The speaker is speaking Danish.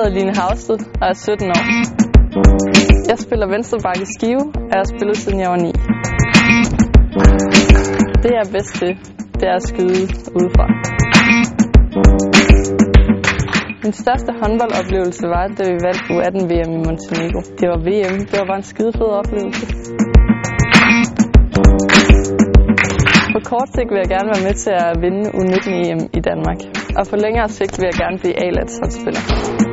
hedder Line Havsted og er 17 år. Jeg spiller venstreback i Skive, og jeg har spillet siden jeg var 9. Det jeg er bedst til, det er at skyde udefra. Min største håndboldoplevelse var, da vi vandt U18-VM i Montenegro. Det var VM. Det var bare en skide fed oplevelse. På kort sigt vil jeg gerne være med til at vinde U19-EM i Danmark. Og på længere sigt vil jeg gerne blive A-landsholdsspiller.